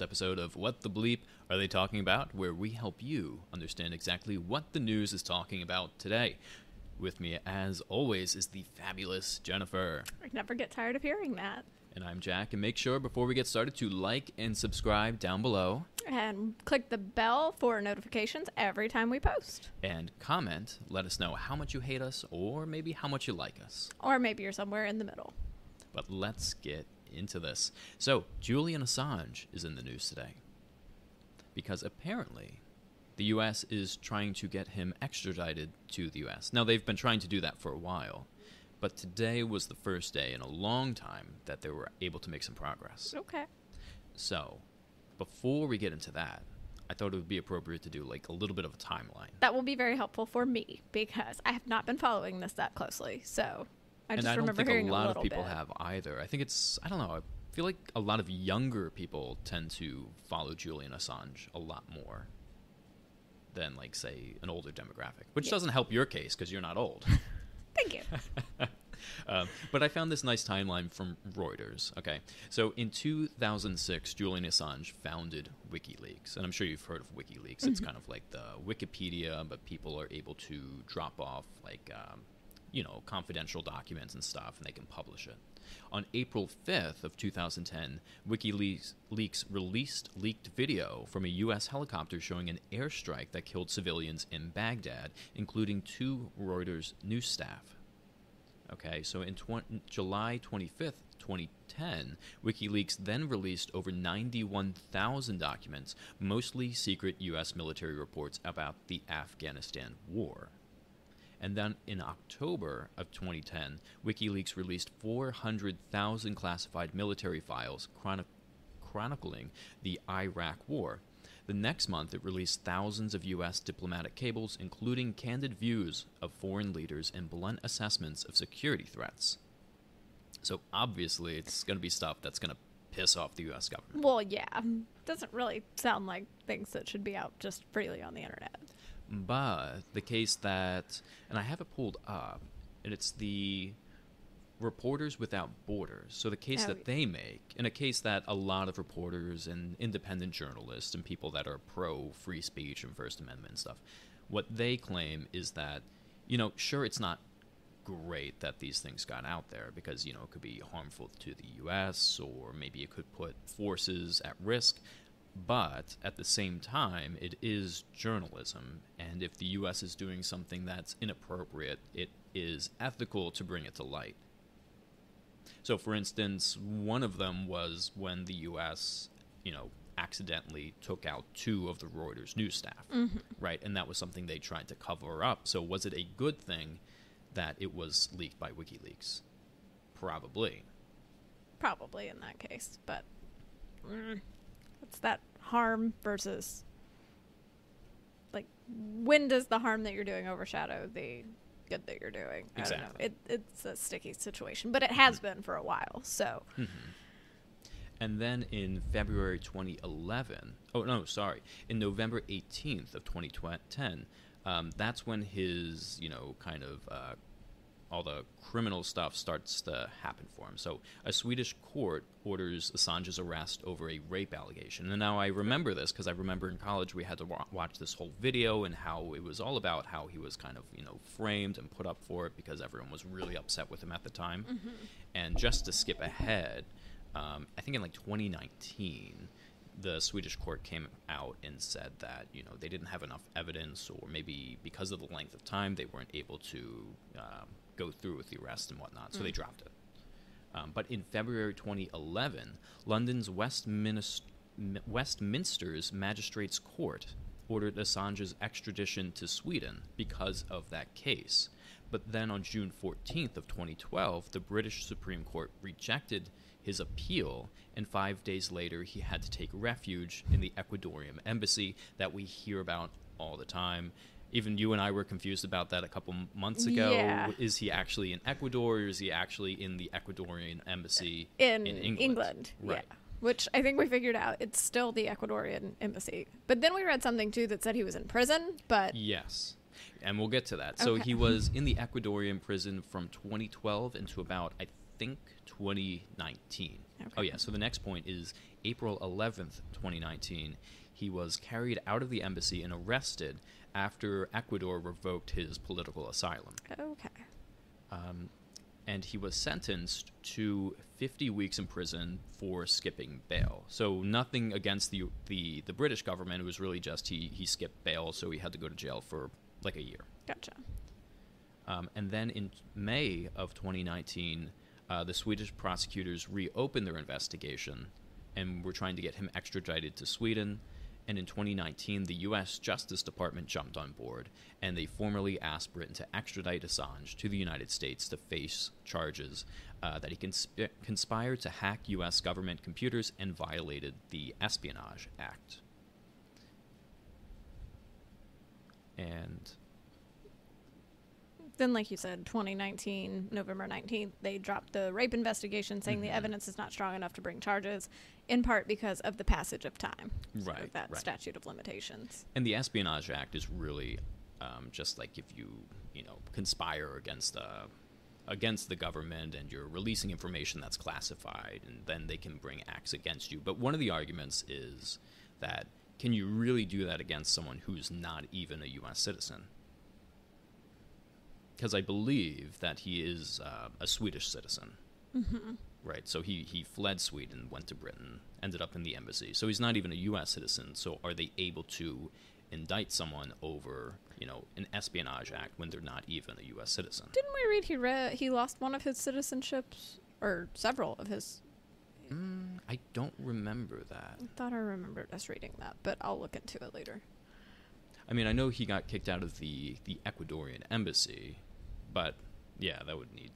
live with our first episode of What the Bleep Are They Talking About, where we help you understand exactly what the news is talking about today. With me, as always, is the fabulous Jennifer. I never get tired of hearing that. And I'm Jack, and make sure before we get started to like and subscribe down below And click the bell for notifications every time we post. and comment. Let us know how much you hate us or maybe how much you like us. Or maybe you're somewhere in the middle. But let's get into this. So, Julian Assange is in the news today because apparently the US is trying to get him extradited to the US. Now, they've been trying to do that for a while, but today was the first day in a long time that they were able to make some progress. Okay. So, before we get into that, I thought it would be appropriate to do like a little bit of a timeline. That will be very helpful for me because I have not been following this that closely. So I and just I don't remember think a lot little of people bit. have either. I think it's I don't know. I feel like a lot of younger people tend to follow Julian Assange a lot more than like say an older demographic, which Yeah. doesn't help your case because you're not old. Thank you. um, but I found this nice timeline from Reuters. Okay, so in 2006, Julian Assange founded WikiLeaks, and I'm sure you've heard of WikiLeaks. It's kind of like the Wikipedia, but people are able to drop off like um, you know confidential documents and stuff, and they can publish it. On April 5th of 2010, WikiLeaks leaks released leaked video from a U.S. helicopter showing an airstrike that killed civilians in Baghdad, including two Reuters news staff. Okay, so in tw- July 25th, 2010, WikiLeaks then released over 91,000 documents, mostly secret U.S. military reports about the Afghanistan war. And then in October of 2010, WikiLeaks released 400,000 classified military files chroni- chronicling the Iraq War. The next month, it released thousands of U.S. diplomatic cables, including candid views of foreign leaders and blunt assessments of security threats. So obviously, it's going to be stuff that's going to piss off the U.S. government. well, yeah. Doesn't really sound like things that should be out just freely on the internet. But the case that, and I have it pulled up, and it's the Reporters Without Borders. So the case Oh, that they make, and a case that a lot of reporters and independent journalists and people that are pro free speech and First Amendment and stuff, what they claim is that, you know, sure, it's not great that these things got out there because, you know, it could be harmful to the U.S. or maybe it could put forces at risk. But at the same time, it is journalism, and if the U.S. is doing something that's inappropriate, it is ethical to bring it to light. So, for instance, one of them was when the U.S., you know, accidentally took out two of the Reuters news staff, right? And that was something they tried to cover up. So, was it a good thing that it was leaked by WikiLeaks? Probably. Probably in that case, but mm, what's that harm versus like when does the harm that you're doing overshadow the good that you're doing? I don't know. Exactly. It, it's a sticky situation, but it has been for a while. So And then in February 2011, oh no, sorry, in November 18th of 2010, um, that's when his, you know, kind of uh, all the criminal stuff starts to happen for him. So a Swedish court orders Assange's arrest over a rape allegation. And now I remember this because I remember in college we had to wa- watch this whole video and how it was all about how he was kind of, you know, framed and put up for it because everyone was really upset with him at the time. And just to skip ahead, um, I think in like 2019, the Swedish court came out and said that you know they didn't have enough evidence, or maybe because of the length of time, they weren't able to um, go through with the arrest and whatnot, so they dropped it. Um, but in February 2011, London's Westminster, Westminster's Magistrates Court ordered Assange's extradition to Sweden because of that case. But then on June 14th of 2012, the British Supreme Court rejected his appeal, and five days later, he had to take refuge in the Ecuadorian embassy that we hear about all the time. Even you and I were confused about that a couple months ago. Yeah. Is he actually in Ecuador, or is he actually in the Ecuadorian embassy in, England? England, Right. yeah. Which I think we figured out. It's still the Ecuadorian embassy. But then we read something too that said he was in prison. But Yes. And we'll get to that. So he was in the Ecuadorian prison from 2012 into about, I think 2019. Oh yeah, so the next point is April 11th, 2019. He was carried out of the embassy and arrested after Ecuador revoked his political asylum. Okay. Um, and he was sentenced to 50 weeks in prison for skipping bail. So nothing against the the, the British government. It was really just he, he skipped bail, so he had to go to jail for like a year. Gotcha. Um, and then in May of 2019, uh, the Swedish prosecutors reopened their investigation and were trying to get him extradited to Sweden. And in 2019, the U.S. Justice Department jumped on board and they formally asked Britain to extradite Assange to the United States to face charges uh, that he consp- conspired to hack U.S. government computers and violated the Espionage Act. And Then, like you said, 2019, November 19th, they dropped the rape investigation saying the Mhm. evidence is not strong enough to bring charges, in part because of the passage of time. So Right, that right. statute of limitations. And the Espionage Act is really um, just like if you, you know, conspire against uh, against the government and you're releasing information that's classified, and then they can bring acts against you. But one of the arguments is that can you really do that against someone who's not even a U.S. citizen? Because I believe that he is uh, a Swedish citizen. Mm-hmm. Right. So he, he fled Sweden, went to Britain, ended up in the embassy. So he's not even a U.S. citizen. So are they able to indict someone over, you know, an espionage act when they're not even a U.S. citizen? Didn't we read he re- he lost one of his citizenships or several of his? Mm, I don't remember that. I thought I remembered us reading that, but I'll look into it later. I mean, I know he got kicked out of the the Ecuadorian embassy, but yeah, that would need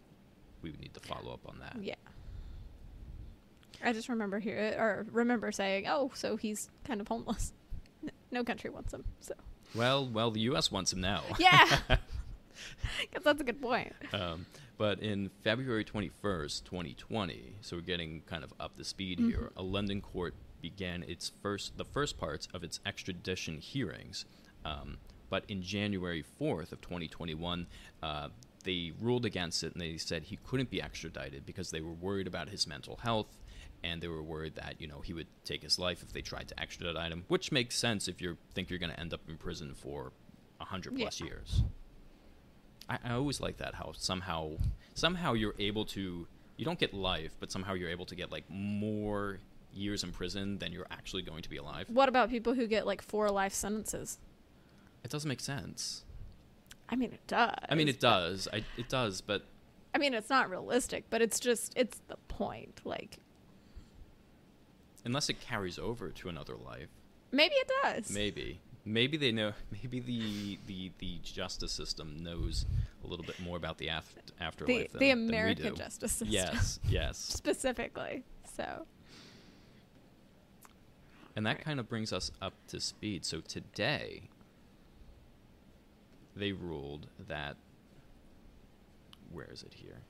we would need to follow up on that. Yeah. I just remember here or remember saying, "Oh, so he's kind of homeless. No country wants him." So Well, well, the U.S. wants him now. yeah, guess that's a good point. Um, but in February 21st, 2020, so we're getting kind of up to speed here, a London court began its first, the first parts of its extradition hearings. Um, but in January 4th of 2021, uh, they ruled against it and they said he couldn't be extradited because they were worried about his mental health and they were worried that you know he would take his life if they tried to extradite him, which makes sense if you think you're going to end up in prison for a hundred plus Yeah. years. I, I always like that how somehow somehow you're able to you don't get life, but somehow you're able to get like more years in prison than you're actually going to be alive. What about people who get like four life sentences? It doesn't make sense. I mean, it does. I mean, it does. I, it does, but I mean, it's not realistic, but it's just it's the point. Like unless it carries over to another life, maybe it does. maybe maybe they know. Maybe the the the justice system knows a little bit more about the af- the afterlife than, the than we American justice system. Yes, yes. specifically. So And that Right. kind of brings us up to speed. So today, they ruled that. Where is it here?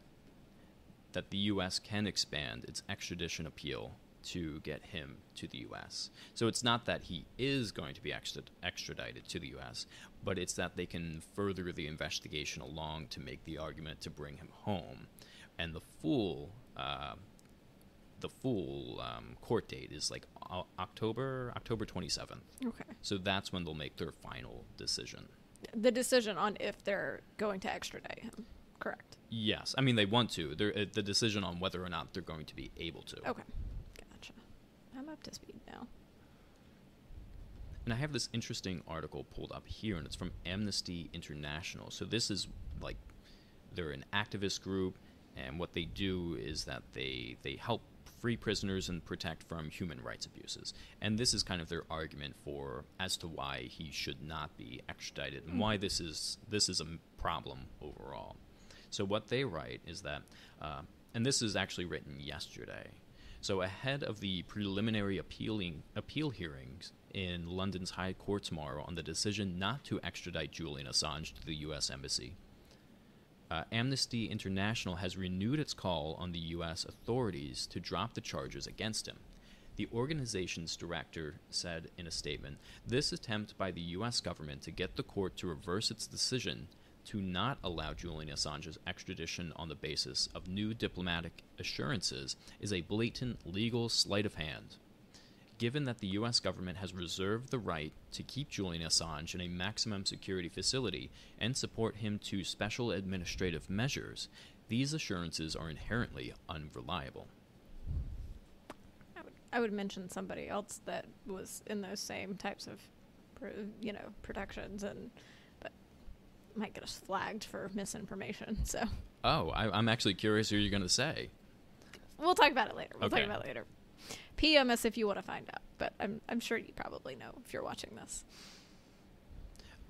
That the U.S. can expand its extradition appeal to get him to the U.S. So it's not that he is going to be extra- extradited to the U.S., but it's that they can further the investigation along to make the argument to bring him home. And the full uh, the full um, court date is like o- October October 27th. okay, So that's when they'll make their final decision. The decision on if they're going to extradite him. Correct. Yes, I mean they want to. They're, uh, the decision on whether or not they're going to be able to. Okay, gotcha. I'm up to speed now. And I have this interesting article pulled up here, and it's from Amnesty International. So this is like they're an activist group, and what they do is that they they help free prisoners and protect from human rights abuses. And this is kind of their argument for as to why he should not be extradited and why this is this is a problem overall. So what they write is that, uh, and this is actually written yesterday. So ahead of the preliminary appealing appeal hearings in London's High Court tomorrow on the decision not to extradite Julian Assange to the U.S. Embassy, uh, Amnesty International has renewed its call on the U.S. authorities to drop the charges against him. The organization's director said in a statement This attempt by the U.S. government to get the court to reverse its decision to not allow Julian Assange's extradition on the basis of new diplomatic assurances is a blatant legal sleight of hand. Given that the U.S. government has reserved the right to keep Julian Assange in a maximum security facility and support him to special administrative measures, these assurances are inherently unreliable. I would, I would mention somebody else that was in those same types of, you know, protections, and but might get us flagged for misinformation. So Oh, I, I'm actually curious who you're going to say. we'll talk about it later. We'll Okay. talk about it later. PM us if you want to find out, but I'm I'm sure you probably know if you're watching this.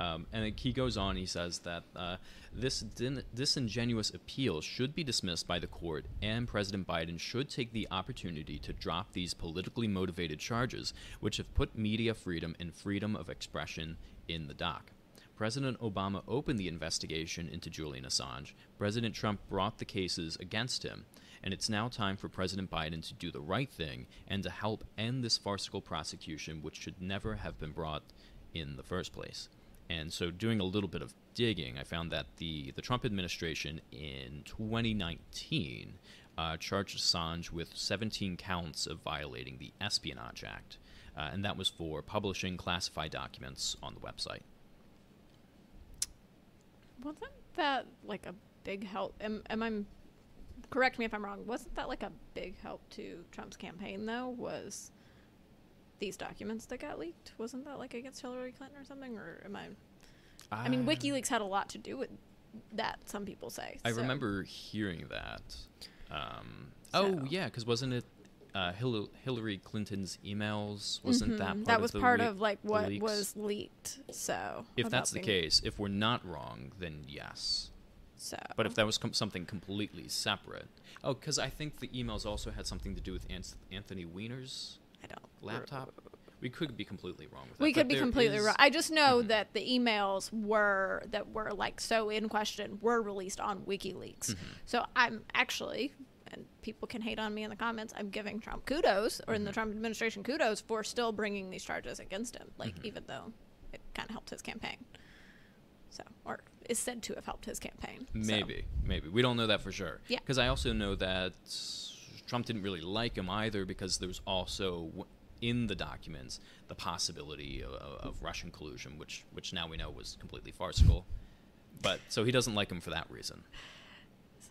Um, and he goes on, he says that uh, this din- disingenuous appeal should be dismissed by the court, and President Biden should take the opportunity to drop these politically motivated charges, which have put media freedom and freedom of expression in the dock. President Obama opened the investigation into Julian Assange. President Trump brought the cases against him. And it's now time for President Biden to do the right thing and to help end this farcical prosecution, which should never have been brought in the first place. And so, doing a little bit of digging, I found that the, the Trump administration in 2019 uh, charged Assange with 17 counts of violating the Espionage Act. Uh, and that was for publishing classified documents on the website. Wasn't that like a big help? Am, am I correct me if I'm wrong? Wasn't that like a big help to Trump's campaign though? Was these documents that got leaked? Wasn't that like against Hillary Clinton or something? Or am I? I mean, Uh, WikiLeaks had a lot to do with that. Some people say. I so- remember hearing that. Um, oh yeah, because wasn't it uh, Hil- Hillary Clinton's emails? Wasn't that Mhm. part was of the part leak- of like what leaks? was leaked? So If that's the case, if we're not wrong, then yes. So But if that was com- something completely separate, oh, because I think the emails also had something to do with An- Anthony Weiner's I don't laptop. We could be completely wrong with that. We could be completely is- wrong. I just know Mhm. that the emails were that were like so in question were released on WikiLeaks. Mhm. So I'm actually, and people can hate on me in the comments. I'm giving Trump kudos, or in the Mhm. Trump administration kudos for still bringing these charges against him. Like Mhm. even though it kind of helped his campaign. So or is said to have helped his campaign. So- Maybe, maybe we don't know that for sure. Yeah. Because I also know that Trump didn't really like him either because there was also in the documents the possibility of, of Russian collusion, which which now we know was completely farcical. But so he doesn't like him for that reason.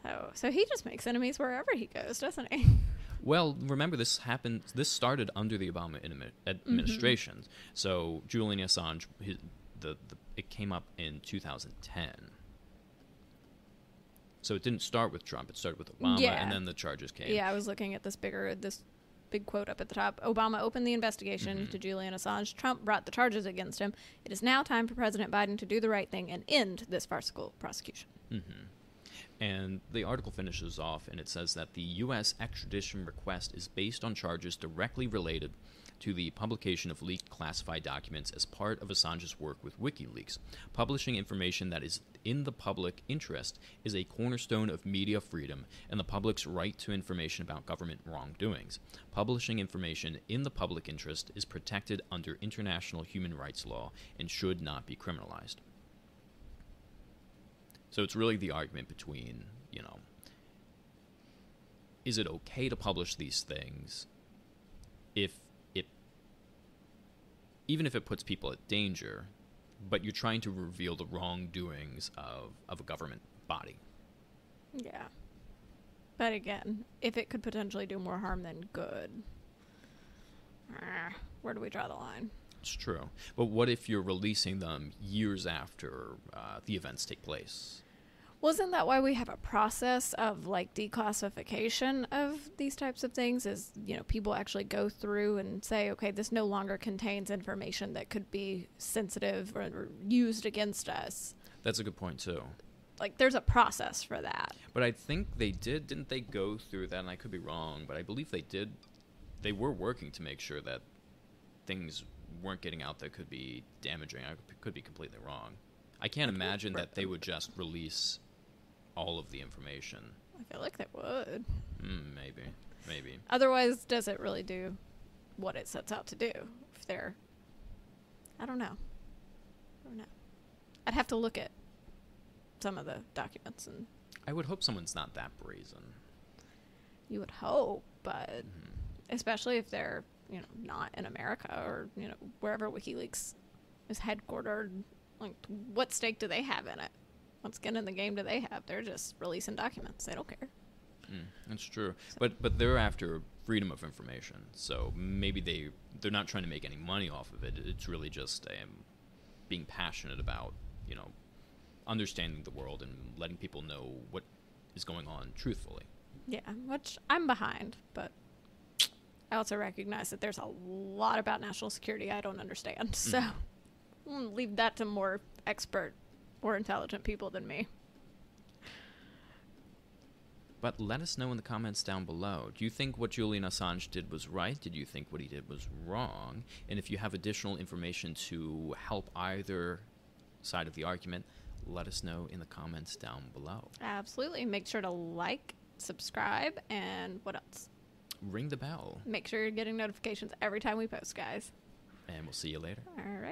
So so he just makes enemies wherever he goes, doesn't he? Well, remember this happened. This started under the Obama admi- mm-hmm. administration. So Julian Assange, his, the, the it came up in 2010. So it didn't start with Trump. It started with Obama, Yeah. and then the charges came. Yeah, I was looking at this bigger this big quote up at the top. Obama opened the investigation Mhm. to Julian Assange. Trump brought the charges against him. It is now time for President Biden to do the right thing and end this farcical prosecution. hmm And the article finishes off and it says that the U.S. extradition request is based on charges directly related to the publication of leaked classified documents as part of Assange's work with WikiLeaks. Publishing information that is in the public interest is a cornerstone of media freedom and the public's right to information about government wrongdoings. Publishing information in the public interest is protected under international human rights law and should not be criminalized. So it's really the argument between, you know, is it okay to publish these things if even if it puts people at danger, but you're trying to reveal the wrongdoings of, of a government body? Yeah. But again, if it could potentially do more harm than good, ah, where do we draw the line? It's true. But what if you're releasing them years after uh, the events take place? Wasn't that why we have a process of like declassification of these types of things? Is you know people actually go through and say, okay, this no longer contains information that could be sensitive or, or used against us. That's a good point, too. Like there's a process for that. But I think they did, didn't they go through that? And I could be wrong, but I believe they did. They were working to make sure that things weren't getting out that could be damaging. I could be completely wrong. I can't imagine that they would just release all of the information. I feel like they would. Mm, maybe, maybe. Otherwise, does it really do what it sets out to do? If they're, I don't know. I don't know. I'd have to look at some of the documents, and I would hope someone's not that brazen. you would hope, but Mhm. especially if they're you know not in America or you know wherever WikiLeaks is headquartered. Like, what stake do they have in it? What skin in the game do they have? They're just releasing documents. They don't care. Mm, that's true. But but they're after freedom of information, so maybe they they're not trying to make any money off of it. It's really just um, being passionate about you know understanding the world and letting people know what is going on truthfully. Yeah, which I'm behind, but I also recognize that there's a lot about national security I don't understand. So Mhm. Leave that to more expert or intelligent people than me. But let us know in the comments down below. Do you think what Julian Assange did was right? Did you think what he did was wrong? And if you have additional information to help either side of the argument, let us know in the comments down below. Absolutely. Make sure to like, subscribe, and what else? Ring the bell, Make sure you're getting notifications every time we post, guys. and we'll see you later. All right.